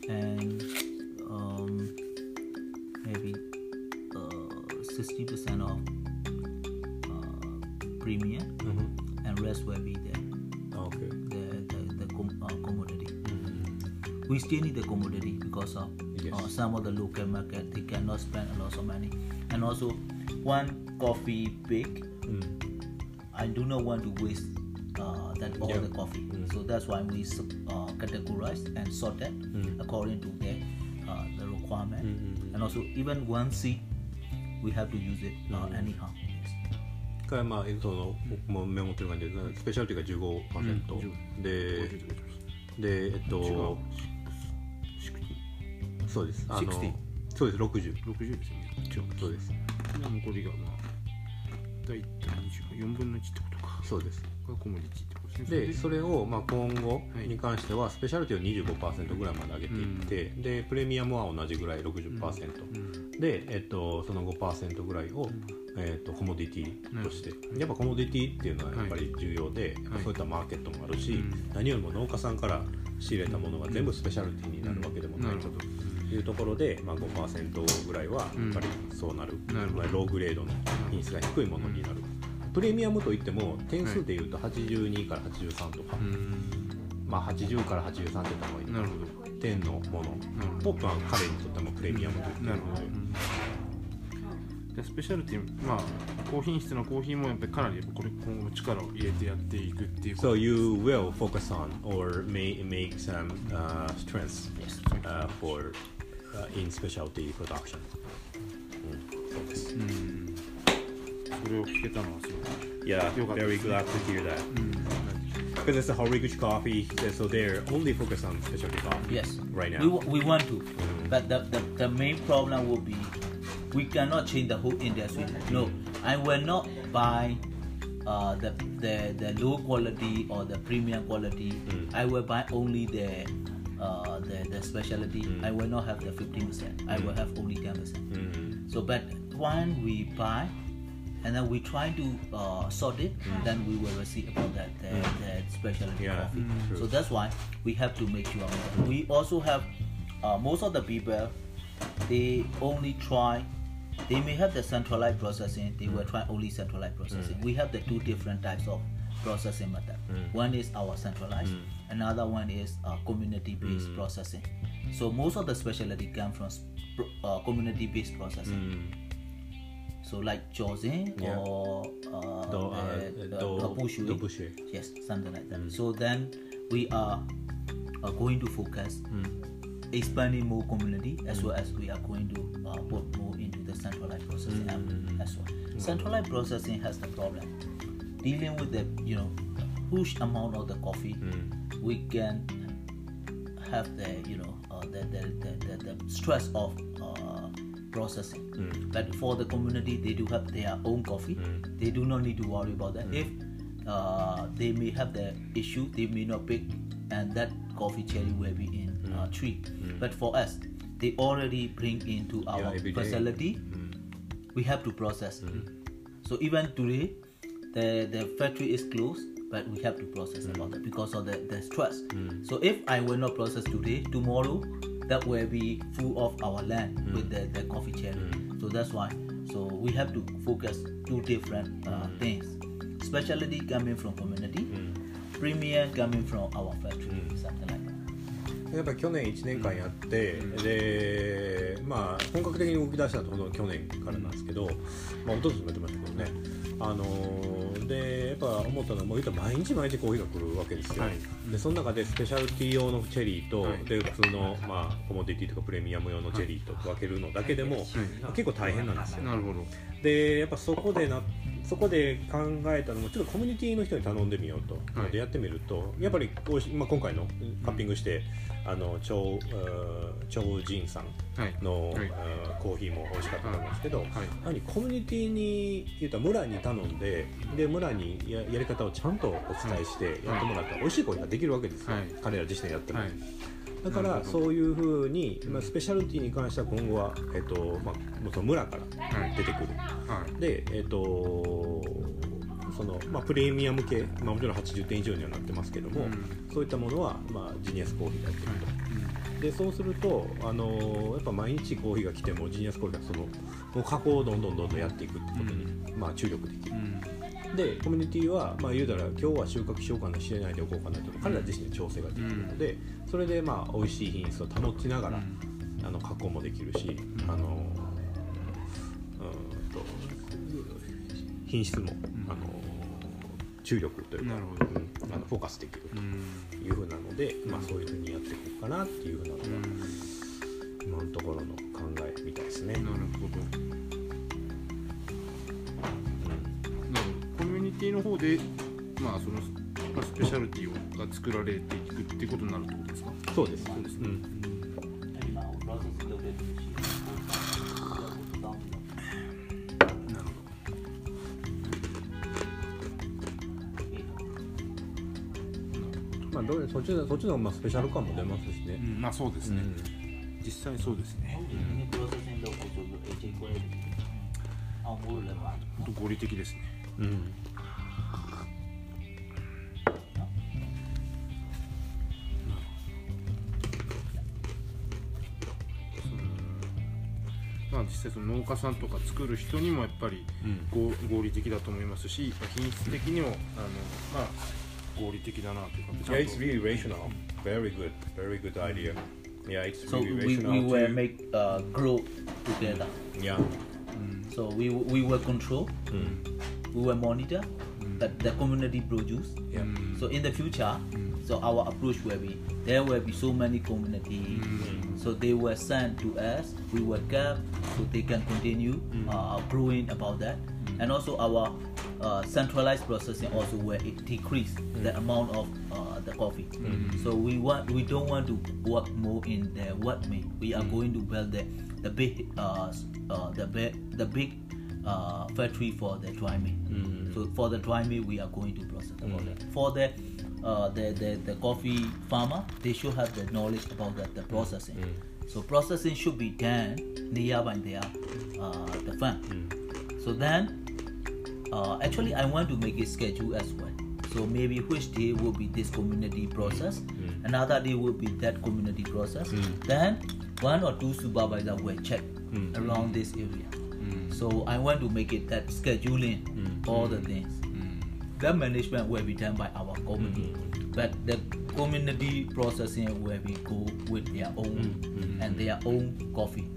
And um, maybe uh, 60% of uh, premium and rest will be the Okay. the, the, the com- uh, commodity. We still need the commodity because of Yes. uh, some of the local market they cannot spend a lot of money, and also one coffee big. I do not want to waste uh, that all Yeah. the coffee, so that's why we uh, categorize and sort that according to the uh, the requirement, and also even one seed we have to use it uh, anyhow. Yes. からまあその僕もメモってる感じでスペシャルティが15%、ででえっとそうです。あの60そうです60 60ですよね。そうです。残りがまあ大体4分の1ってことか。そうです。がコモディティってことですね。でそれをまあ今後はいに関してはスペシャルティを25%ぐらいまで上げていって、でプレミアムは同じぐらい60%、で、えっと、その5%ぐらいを、えっと、コモディティとして、やっぱコモディティっていうのはやっぱり重要で、やっぱそういったマーケットもあるし、何よりも農家さんから仕入れたものが全部スペシャルティになるわけでもないというところで、まあ、5%ぐらいはやっぱりそうなる、なるローグレードの品質が低いものになる、プレミアムといっても点数でいうと82から83とか、まあ、80から83って言った方がいいな。るほど。点のもの、ポップは彼にとってもプレミアムとなるほど。るので、でスペシャルティまあ高品質のコーヒーもやっぱりかなりこれ今後力を入れてやっていくっていうこと。So you will focus on or may make some uh, strengths uh, for uh, in specialty production. そうです。うんそれを聞けたのはすごい。Yeah, very glad to hear that. うん Because it's a Horiguchi coffee, so they're only focused on specialty coffee Yes. right now. We, we want to, but the, the, the main problem will be we cannot change the whole industry. No, I will not buy uh, the, the the low quality or the premium quality. I will buy only the uh, the, the specialty. I will not have the 15%. I will have only 10%. Mm. So, but when we buy and then we try to uh, sort it, then we will receive about that the, the specialty Yeah, coffee. mm. So that's why we have to make sure. We also have uh, most of the people they only try. They may have the centralized processing. They will try only centralized processing. We have the two different types of processing method. One is our centralized. Another one is uh, community-based processing. So most of the specialty come from uh, community-based processing. So like Josin Yeah. or uh, Do- uh, the- the- do- the Dobushui. Yes, something like that. So then we are, are going to focus expanding more community as well as we are going to uh, put more into the centralized processing um, as well. Centralized processing has the problem dealing with the you know huge amount of the coffee. We can have the you know uh, the, the, the, the, the stress of processing. Hmm. But for the community, they do have their own coffee. Hmm. They do not need to worry about that. Hmm. If uh, they may have the issue, they may not pick, and that coffee cherry will be in uh, tree. But for us, they already bring into our Yeah, facility. We have to process. So even today, the the factory is closed, but we have to process about that because of the, the stress. So if I will not process today, tomorrow that will be full of our land with the, the coffee cherry. So that's why. So we have to focus two different uh, things. Specialty coming from community, premium coming from our factory, something like that. やっぱり去年1年間やって、でまあ本格的に動き出したのは去年からなんですけど、まあ一昨年もやってましたけどねあのーでやっぱ思ったのはもう言ったら毎日毎日コーヒーが来るわけですよ、はいでその中でスペシャルティ用のチェリーと、はい。で普通の、まあ、コモディティとかプレミアム用のチェリーと分けるのだけでも、結構大変なんですよ。なるほどでやっぱそこでなそこで考えたのもちょっとコミュニティの人に頼んでみようと、はい。でやってみるとやっぱりこうし、まあ、今回のカッピングして、あの超超ジンさんはい。の、はい。あーコーヒーも美味しかったと思うんですけど、はい。何コミュニティに言ったら村に頼んでで村にややり方をちゃんとお伝えしてやってもらった。ら美味しいコーヒーができるわけですよ、はい。彼ら自身でやっても、はい。だからそういうふうに、まあ、スペシャルティに関しては今後は、えっとまあ、村からはい。出てくる、はい。でえっ、とそのまあ、プレミアム系、まあ、もちろん80点以上にはなってますけども、うん。そういったものは、まあ、ジニアスコーヒーでやってると、でそうすると、あのーやっぱ毎日コーヒーが来てもジニアスコーヒーがそのもう加工をどんどんどんどんやっていくってことに、まあ、注力できる。う、ん。でコミュニティはまあ言うたら今日は収穫しようかなしないでおこうかなと彼ら自身で調整ができるので、それでまあ美味しい品質を保ちながら、あの加工もできるし、あのうーんと品質も、あの注力というかうんあのフォーカスできるうんというふうなので、まあ、そういうふうにやっていこうかなっていうふうなのが、今のところの考えみたいですね。なるほど。コミュニティの方でまあそのまあスペシャルティをが作られていくってことになるってことですか？そうです。そうですね。うんそっちのそっちのまあスペシャル感も出ますしど、うね。ん、まあそうですね、うん。実際そうですね.本当合理的ですね。うん。まあ実際その農家さんとか作る人にもやっぱり合合理的だと思いますし品質的にもあのまあ合理的だなというかちゃ Yeah, ん it's と really rational. Very good. Very good idea. Yeah, it's So really we, rational. we will to- make uh, grow together. Yeah. So we we will control, we will monitor that the community produce. Yeah. So in the future, so our approach will be there will be so many community So they were sent to us. We were kept so they can continue uh, brewing about that. And also our uh, centralized processing also where it decreased the amount of uh, the coffee. So we want we don't want to work more in the wet mill. We are going to build the the big uh, uh, the big the big uh, factory for the dry mill. So for the dry mill, we are going to process about that. For the uh, the, the the coffee farmer, they should have the knowledge about that the processing. So processing should be done nearby their uh, the farm. So then, uh, actually, I want to make a schedule as well. So maybe which day will be this community process, hmm. another day will be that community process. Hmm. Then one or two supervisors will check hmm. around this area. So I want to make it that scheduling all the things. The management will be done by our community, but the community processing will be go with their own and their own coffee.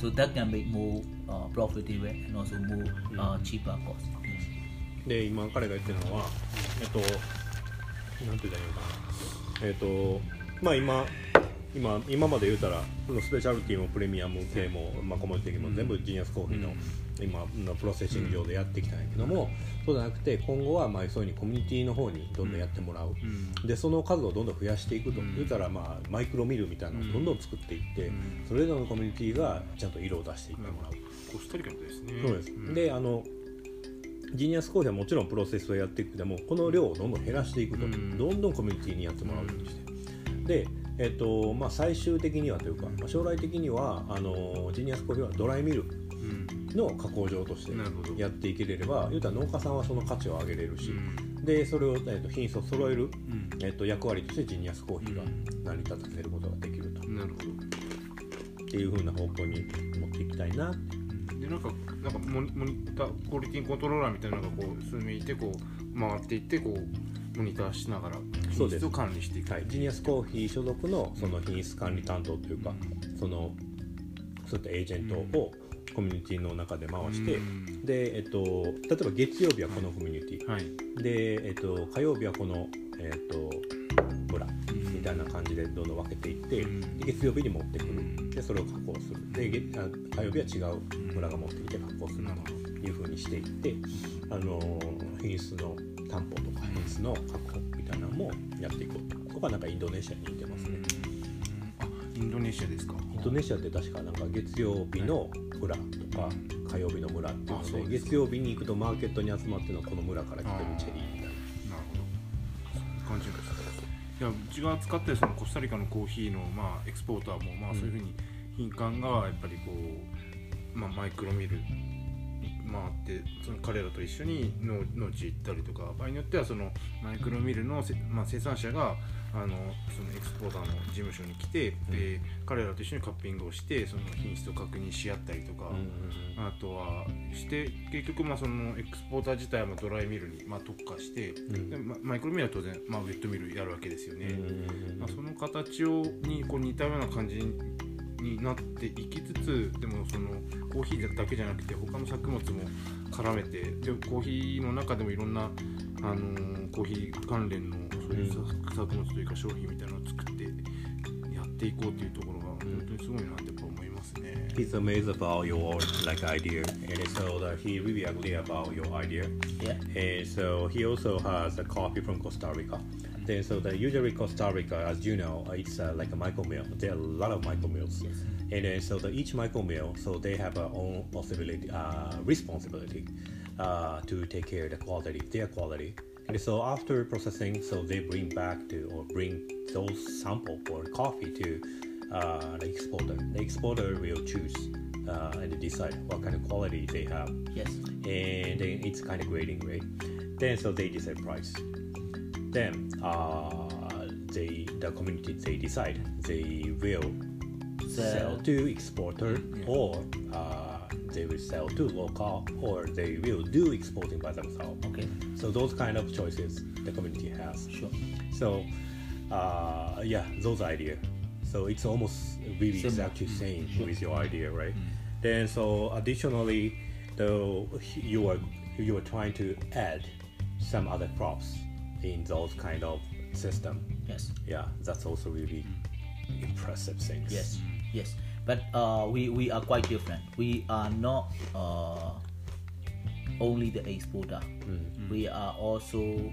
So that can make more uh, profitable and also more uh, cheaper cost. で今彼が言ってるのはえっとなんて言ったらいいのかな。えっとまあ今今今まで言うたらスペシャルティもプレミアム系も、まあ、コモディティも全部ジニアスコーヒーの、今のプロセッシング上でやってきたんやけども、そうじゃなくて今後はまあそういうにコミュニティの方にどんどんやってもらう、でその数をどんどん増やしていくと、言うたらまあマイクロミルみたいなのをどんどん作っていって、それぞれのコミュニティがちゃんと色を出していってもらう、コスタリカみたいですね。そうです、んであのジニアスコーヒーはもちろんプロセスをやっていくけどもこの量をどんどん減らしていくと、うん。どんどんコミュニティにやってもらうようにしてで、えっとまあ、最終的にはというか、まあ、将来的にはあのジニアスコーヒーはドライミルうん。の加工場としてやっていけれれば言うたら農家さんはその価値を上げれるし、でそれを、えっと、品質を揃える、うん。えっと、役割としてジニアスコーヒーが成り立たせることができると、なるほど。っていうふうな方向に持っていきたいなでなんかなんかモニモニタークオリティコントローラーみたいなのがこう数名いてこう回っていってこうモニターしながらそうです。品質を管理していくはい、ジニアスコーヒー所属のその品質管理担当というか、そのそういったエージェントをコミュニティの中で回して、うん。で、えっと、例えば月曜日はこのコミュニティ。はい。で、えっと、火曜日はこの、えっと、たいな感じでどんどん分けていって、うん。で月曜日に持ってくる。ん。でそれを加工する。で火曜日は違う。村が持ってきて加工するというふうにしていって、あの品質の担保とか品質の確保みたいなのもやっていこうとここはなんかインドネシアに似てますね、あインドネシアですか？インドネシアって確かなんか月曜日の村とか火曜日の村っていうので月曜日に行くとマーケットに集まってるのはこの村から来てるチェリーいやうちが使ってるそのコスタリカのコーヒーの、まあ、エクスポーターも、まあ、そういうふうに品管がやっぱりこう、まあ、マイクロミル回ってその彼らと一緒に農地行ったりとか場合によってはそのマイクロミルの、まあ、生産者があのそのエクスポーターの事務所に来て、で彼らと一緒にカッピングをしてその品質を確認し合ったりとか、あとはして結局まあそのエクスポーター自体はまあドライミルにまあ特化して、ん。でまマイクロミルは当然まあウェットミルやるわけですよね。うん。まあ、その形をにこう似たような感じになっていきつつでもそのコーヒーだけじゃなくて他の作物も絡めてでコーヒーの中でもいろんな、あのーコーヒー関連のそういう作作物というか商品みたいなのを作ってやっていこうというところが本当にすごいなってやっぱ思いますね。He's amazed about your like idea, and so that he really agree about your idea. Yeah. And so he also has a coffee from Costa Rica. Then so that usually Costa Rica, as you know, it's uh, like a micro mill. There are a lot of micro mills. And then so that each micro mill, so they have their own possibility, uh, responsibility uh, to take care of the quality, their quality. And so after processing, so they bring back to or bring those sample or coffee to uh, the exporter. The exporter will choose uh, and decide what kind of quality they have Yes. and then it's kind of grading right then so they decide price then uh, they the community they decide they will sell Sell. to exporter or uh, they will sell to local or they will do exporting by themselves. Okay. so those kind of choices the community has. Sure. so uh, yeah those idea. So it's almost really Similar. exactly mm. same with your idea right? Mm. Then so additionally though you are you are trying to add some other props in those kind of system. Yes. yeah that's also really mm. impressive things. Yes. Yes, but uh, we we are quite different. We are not uh, only the exporter. We are also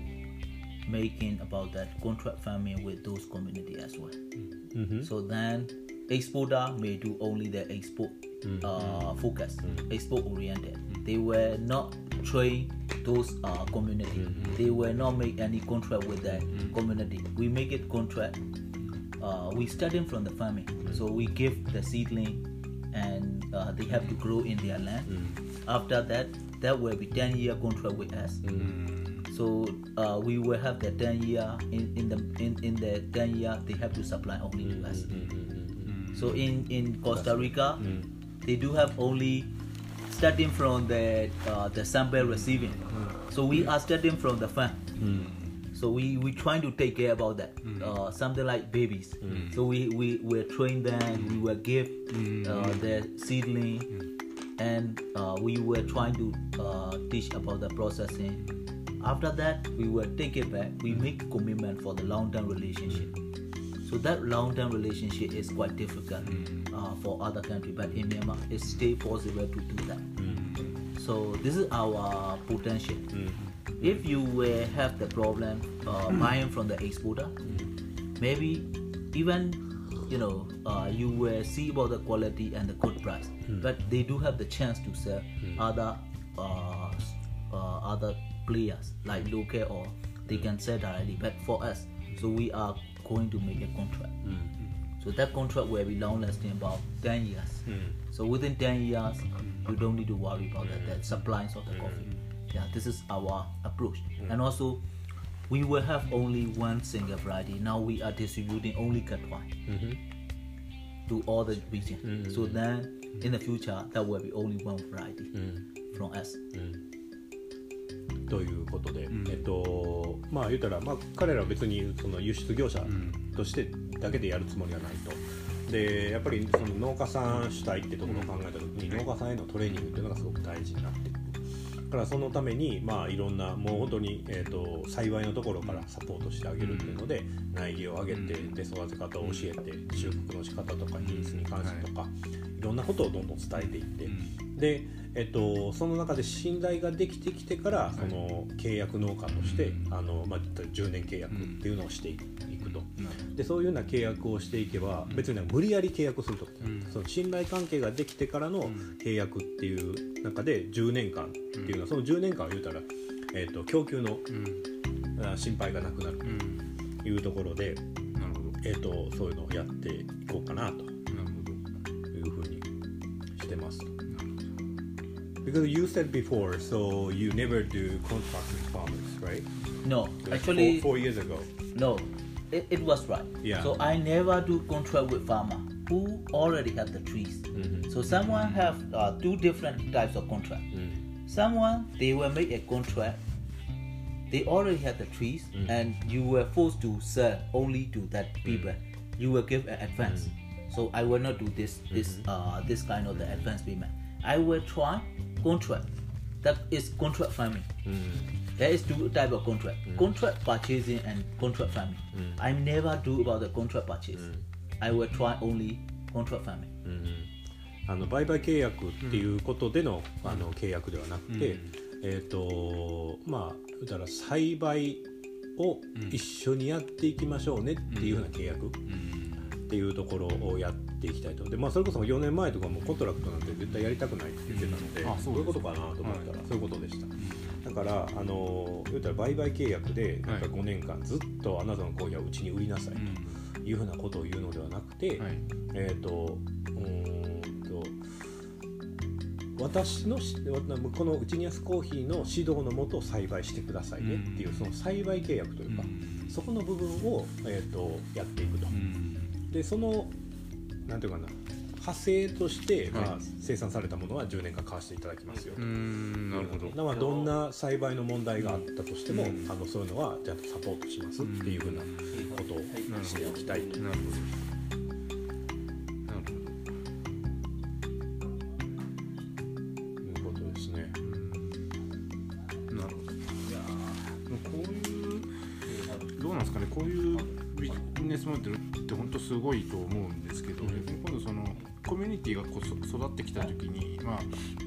making about that contract farming with those community as well. So then exporter may do only the export uh, focus, export oriented. They were not train those uh, community. They were not make any contract with the community. We make it contract. Uh, we starting from the farming, so we give the seedling, and uh, they have to grow in their land. Mm. After that, that will be ten year contract with us. Mm. So uh, we will have the ten year in, in the in, in the ten year they have to supply only to us. Mm, so in in Costa Rica, they do have only starting from the uh, the sample receiving. So we are starting from the farm. So we we trying to take care about that. Mm. Uh, something like babies. Mm. So we we will train them. Mm. We will give uh, the seedling, and uh, we were trying to uh, teach about the processing. After that, we will take it back. We make commitment for the long-term relationship. So that long-term relationship is quite difficult uh, for other country, but in Myanmar, it's still possible to do that. So this is our potential. If you will have the problem uh, hmm. buying from the exporter, maybe even you know uh, you will see about the quality and the good price, hmm. but they do have the chance to sell hmm. other uh, uh, other players like local or they can sell directly. But for us, so we are going to make a contract. So that contract will be long lasting about 10 years. So within 10 years, you don't need to worry about that, the supplies of the coffee. Yeah, this is our approach. And also, we will have only one single variety. Now we are distributing only Katwa to all the regions. So then, in the future, there will be only one variety from us. ということで、えっとまあ言ったら、まあ、彼らは別にその輸出業者としてだけでやるつもりはないと。でやっぱりその農家さん主体ってところを考えた時に農家さんへのトレーニングっていうのがすごく大事になってくるだからそのためにまあいろんなもう本当に、えー、と栽培のところからサポートしてあげるっていうので苗木を上げてで育て方を教えて収穫の仕方とか品質に関してとかい。ろんなことをどんどん伝えていってで、えっと、その中で信頼ができてきてからその契約農家としてあの、まあ、10年契約っていうのをしていく。とでそういうような契約をしていけば別に無理やり契約すると。か、その信頼関係ができてからの契約っていう中で10年間っていうのはその10年間を言うたら、えっと供給のあ心配がなくなるというところで、なるほど。えっとそういうのをやっていこうかなと。いうふうにしてます。Because you said before, so you never do contract with farmers, right? No, actually, four, four years ago. no, it, it was right. Yeah. So I never do contract with farmer who already have the trees. Mm-hmm. So someone have uh, two different types of contract. Mm. Someone they will make a contract. They already have the trees, mm. and you were forced to sell only to that mm. people. You will give an advance. So I will not do this this mm-hmm. uh, this kind of the advance payment. I will try contract. That is contract farming. There is two type of contract: contract purchasing and contract farming. I never do about the contract purchase. I will try only contract farming. あの売買契約っていうことでの,、あの契約ではなくて、えっ、とまあ言ったら栽培を一緒にやっていきましょうねっていうような契約っていうところをやっていきたいと。で、まあ、それこそ4年前とかも contract なんて絶対やりたくないって言ってたので、そういうことかなと思ったら、そういうことでした、だからあの言ったら売買契約でなんか5年間ずっとあなたのコーヒーはうちに売りなさいというふうなことを言うのではなくて、はい。えっ、とうーんと私のしこのうちにやすコーヒーの指導のもと栽培してくださいねっていうその栽培契約というか、そこの部分を、えー、とやっていくと。でそのなんていうかな派生として、まあはい生産されたものは10年間買わせていただきますよなるほど。まあ、どんな栽培の問題があったとしても、あのそういうのはちゃんとサポートしますっていうふうなことをしていきたいと。なるほど。ことですね。ほど。なるほど。こういうどうなんですかね。こういうビネスモデルって本当すごいと思うんですけど、今度そのコミュニティがこ育ってきた時にまあ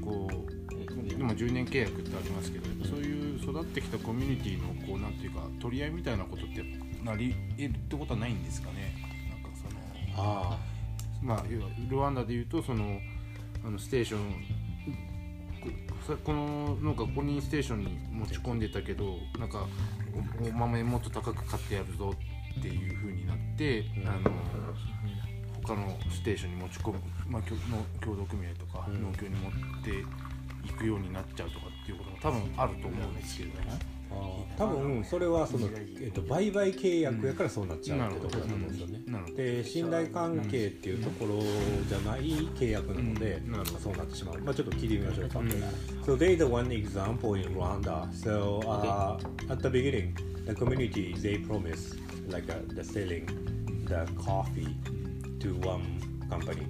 こうでも10年契約ってありますけど、そういう育ってきたコミュニティのこうなんていうか取り合いみたいなことってなり得るってことはないんですかね？なんかそのあまあ要はルワンダでいうとそのあのステーションこの農家ここにステーションに持ち込んでたけどなんかおお豆もっと高く買ってやるぞっていう風になって、あの他のステーションに持ち込む、まあ、協農協同組合とかうん。農協に持っていくようになっちゃうとかっていうことも多分あると思うんですけど、あー。多分それはその、えっと売買契約やからそうなっちゃうってところだと思うんですよね。で信頼関係っていうところじゃない契約なので、そうなってしまう。まあちょっと聞いてみましょうか。So there is one example in Rwanda. So uh, at the beginning, the community they promise like uh, the selling the coffee to one company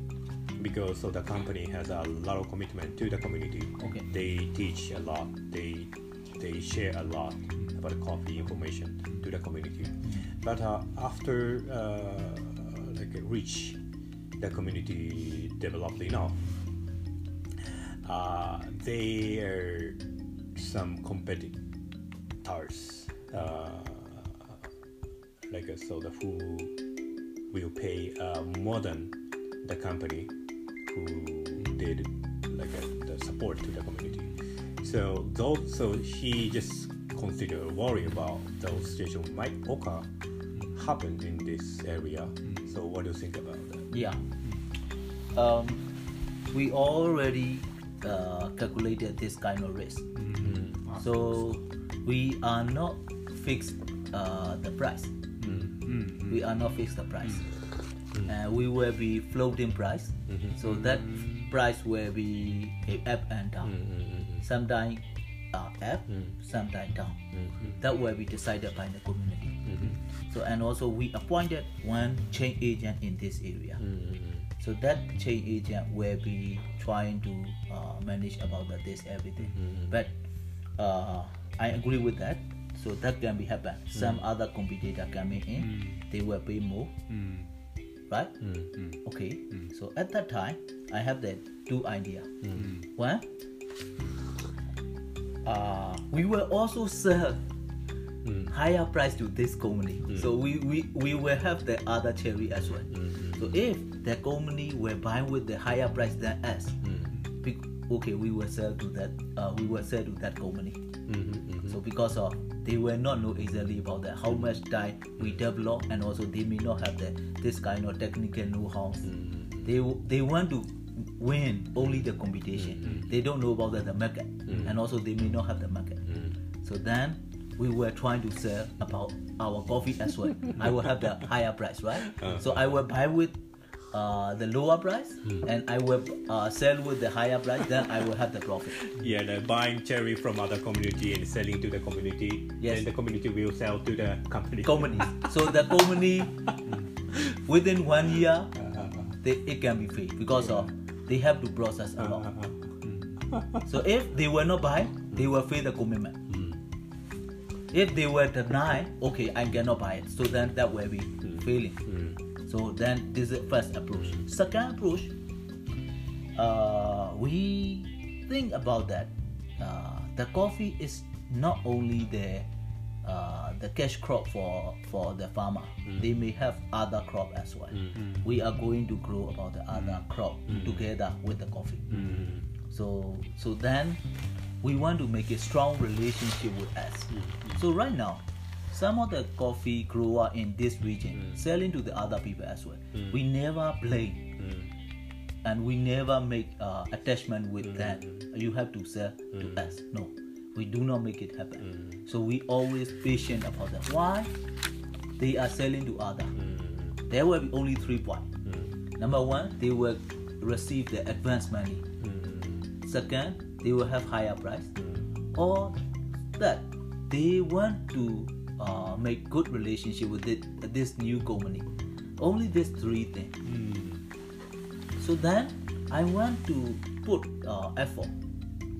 because so the company has a lot of commitment to the community. Okay. They teach a lot. They they share a lot about coffee information to the community. But uh, after uh, like reach the community developed enough, uh, there are some competitors uh, like uh, so the who will pay uh, more than the company who did like uh, the support to the community. So those, so he just consider worry about those situations might occur happen in this area. So what do you think about that? Yeah. Um, we already uh, calculated this kind of risk. So we are not fixed uh, the price. We are not fixed the price. Mm. Uh, we will be floating price. Mm-hmm. So that price will be up and down. Mm-hmm, mm-hmm. Sometimes uh, up, mm. sometimes down. That will be decided by the community. So and also we appointed one chain agent in this area. So that chain agent will be trying to uh, manage about the, this everything. But uh, I agree with that. So that can be happen. Hmm. Some other competitor coming in, hmm. they will pay more, hmm. right? Okay. So at that time, I have the two idea. One, uh, we will also sell Mm. higher price to this company. Mm. So we, we, we will have the other cherry as well. Mm. So if the company will buy with the higher price than us, okay, we will sell to that. Uh, we will sell to that company. Mm-hmm. So because of they will not know easily about that how much time we develop and also they may not have the this kind of technical know-how. Mm-hmm. They w- they want to win only the competition. Mm-hmm. They don't know about the, the market mm-hmm. and also they may not have the market. So then we were trying to sell about our coffee as well. <laughs> I will have the higher price, right? Uh-huh. So I will buy with uh, the lower price hmm. and I will uh, sell with the higher price. Then I will have the profit. Yeah, the buying cherry from other community and selling to the community. Yes. Then the community will sell to the company. companies. <laughs> So the company mm, within one year, uh-huh. they, it can be free because of they have to process a lot. Uh-huh. Mm. So if they will not buy, they will fail the commitment. Hmm. If they were deny, okay, I cannot buy it. So then that will be hmm. failing. So then this is the first approach. Second approach, uh, we think about that. Uh, the coffee is not only the uh, the cash crop for for the farmer. Mm. They may have other crop as well. Mm. Mm. We are going to grow about the other crop together with the coffee. So so then we want to make a strong relationship with us. So right now, some of the coffee grower in this region hmm. selling to the other people as well. Hmm. We never play hmm. and we never make uh, attachment with that. You have to sell to us. No, we do not make it happen. So we always patient about that. Why? They are selling to other. There will be only three points. Number one, they will receive the advance money. Second, they will have higher price. Or that they want to uh, make good relationship with it, this new company. Only these three things. So then I want to put uh, effort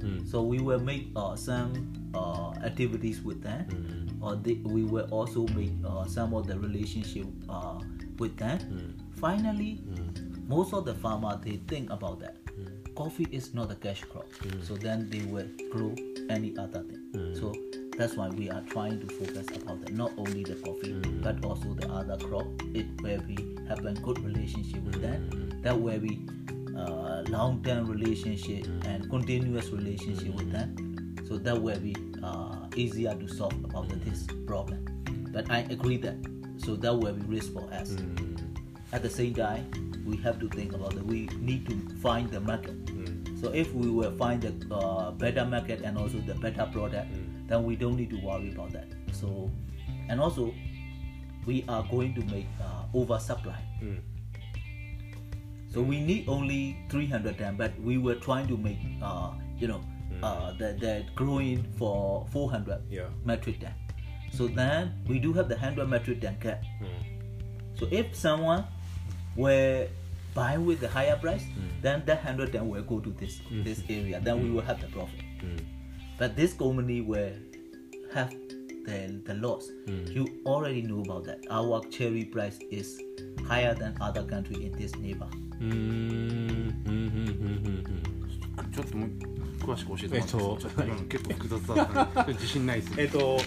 Mm. So we will make uh, some uh, activities with them, Mm. or they, we will also make uh, some of the relationship uh, with them. Finally, most of the farmer they think about that. Coffee is not a cash crop, so then they will grow any other thing. So that's why we are trying to focus about that. Not only the coffee, but also the other crop. It where we have a good relationship with them. That where we uh, long-term relationship and continuous relationship with them. So that will be uh, easier to solve about this problem. But I agree that so that will be risk for us. At the same time, we have to think about that. We need to find the market. So if we will find the uh, better market and also the better product, then we don't need to worry about that. So, and also, we are going to make uh, oversupply. Mm. So we need only 300 ton, but we were trying to make, uh, you know, uh, that that growing for 400 Yeah. metric ton. So then we do have the 100 metric ton cap. So if someone were buy with the higher price, then that 100 ton will go to this this area. Then we will have the profit. But this company will have the, the loss. You already know about that. Our cherry price is higher than other country in this neighbor. うんうんちょっともう詳しく教えてもらってえっとちょっと今の結構複雑だったんで自信ないですえっと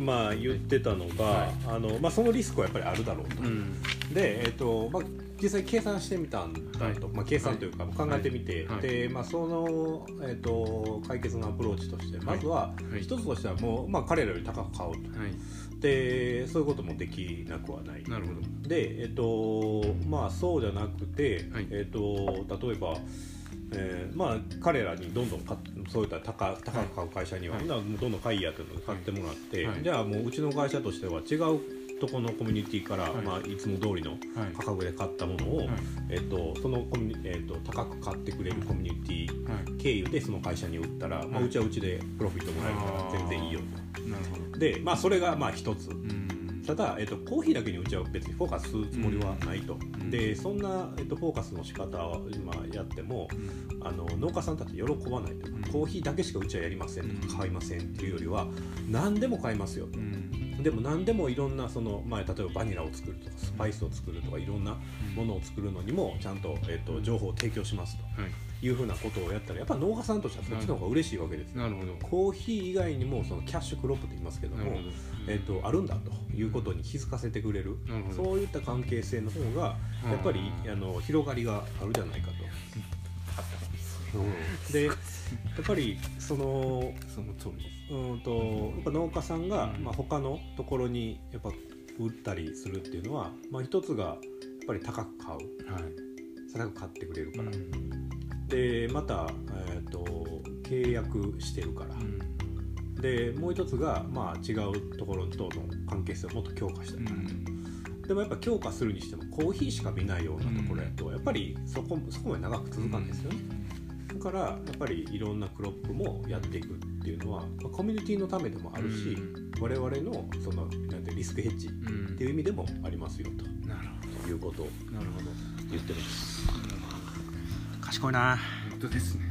まあ言ってたのが、あのまあ、そのリスクはやっぱりあるだろうと、うんで、えっとまあ、実際計算してみたんだと、はい。まあ、計算というか考えてみて、はい。でまあ、その、えっと解決のアプローチとしてまずははい。一つとしてはもう、まあ、彼らより高く買おうと。はい。でそういうこともできなくはない。なるほど。でえっとまあそうじゃなくて、はい。えっと例えばえーまあ彼らにどんどん買っそういった高高く買う会社には、はい。どんどん買いやというので買ってもらって、はい。じゃあもううちの会社としては違うとこのコミュニティから、はい。いまあ、いつも通りのはい。価格で買ったものを、はい。えっとそのコミュニ、えっと高く買ってくれるコミュニティはい。経由でその会社に売ったら、まあ、はいうちはうちでプロフィットもらえるから全然いいよなるほど。とでまあそれがまあ一つ。うん。ただ、えっと、コーヒーだけにうちは別にフォーカスするつもりはないと、ん。でそんな、えっと、フォーカスの仕方を今やってもあの農家さんたち喜ばないと。いうん。コーヒーだけしかうちはやりませんとかうん買いませんっていうよりは何でも買いますよと。うんでも何でもいろんなその、まあ、例えばバニラを作るとかスパイスを作るとかいろんなものを作るのにもちゃんと,、えっと情報を提供しますとはい。いうふうなことをやったらやっぱ農家さんとしてはそっちの方が嬉しいわけですよ。なるほど。コーヒー以外にもそのキャッシュクロップと言いますけどもなるほど。えっとあるんだということに気づかせてくれるそういった関係性の方がやっぱりあの広がりがあるじゃないかと。うん。でやっぱりそのその通りですうんとやっぱ農家さんが、うん。まあ、他のところにやっぱ売ったりするっていうのは、まあ、一つがやっぱり高く買う。はい。高く買ってくれるから、うん。でまた、えー、と契約してるから、でもう一つが、まあ、違うところとの関係性をもっと強化したいから、でもやっぱ強化するにしてもコーヒーしか見ないようなところやと、やっぱりそこそこまで長く続かないですよね、だからやっぱりいろんなクロップもやっていくっていうのは、まあコミュニティのためでもあるし、我々のそのなんてリスクヘッジっうん。ていう意味でもありますよなるということをほどなるほど。言ってるんです。賢いな。本当ですね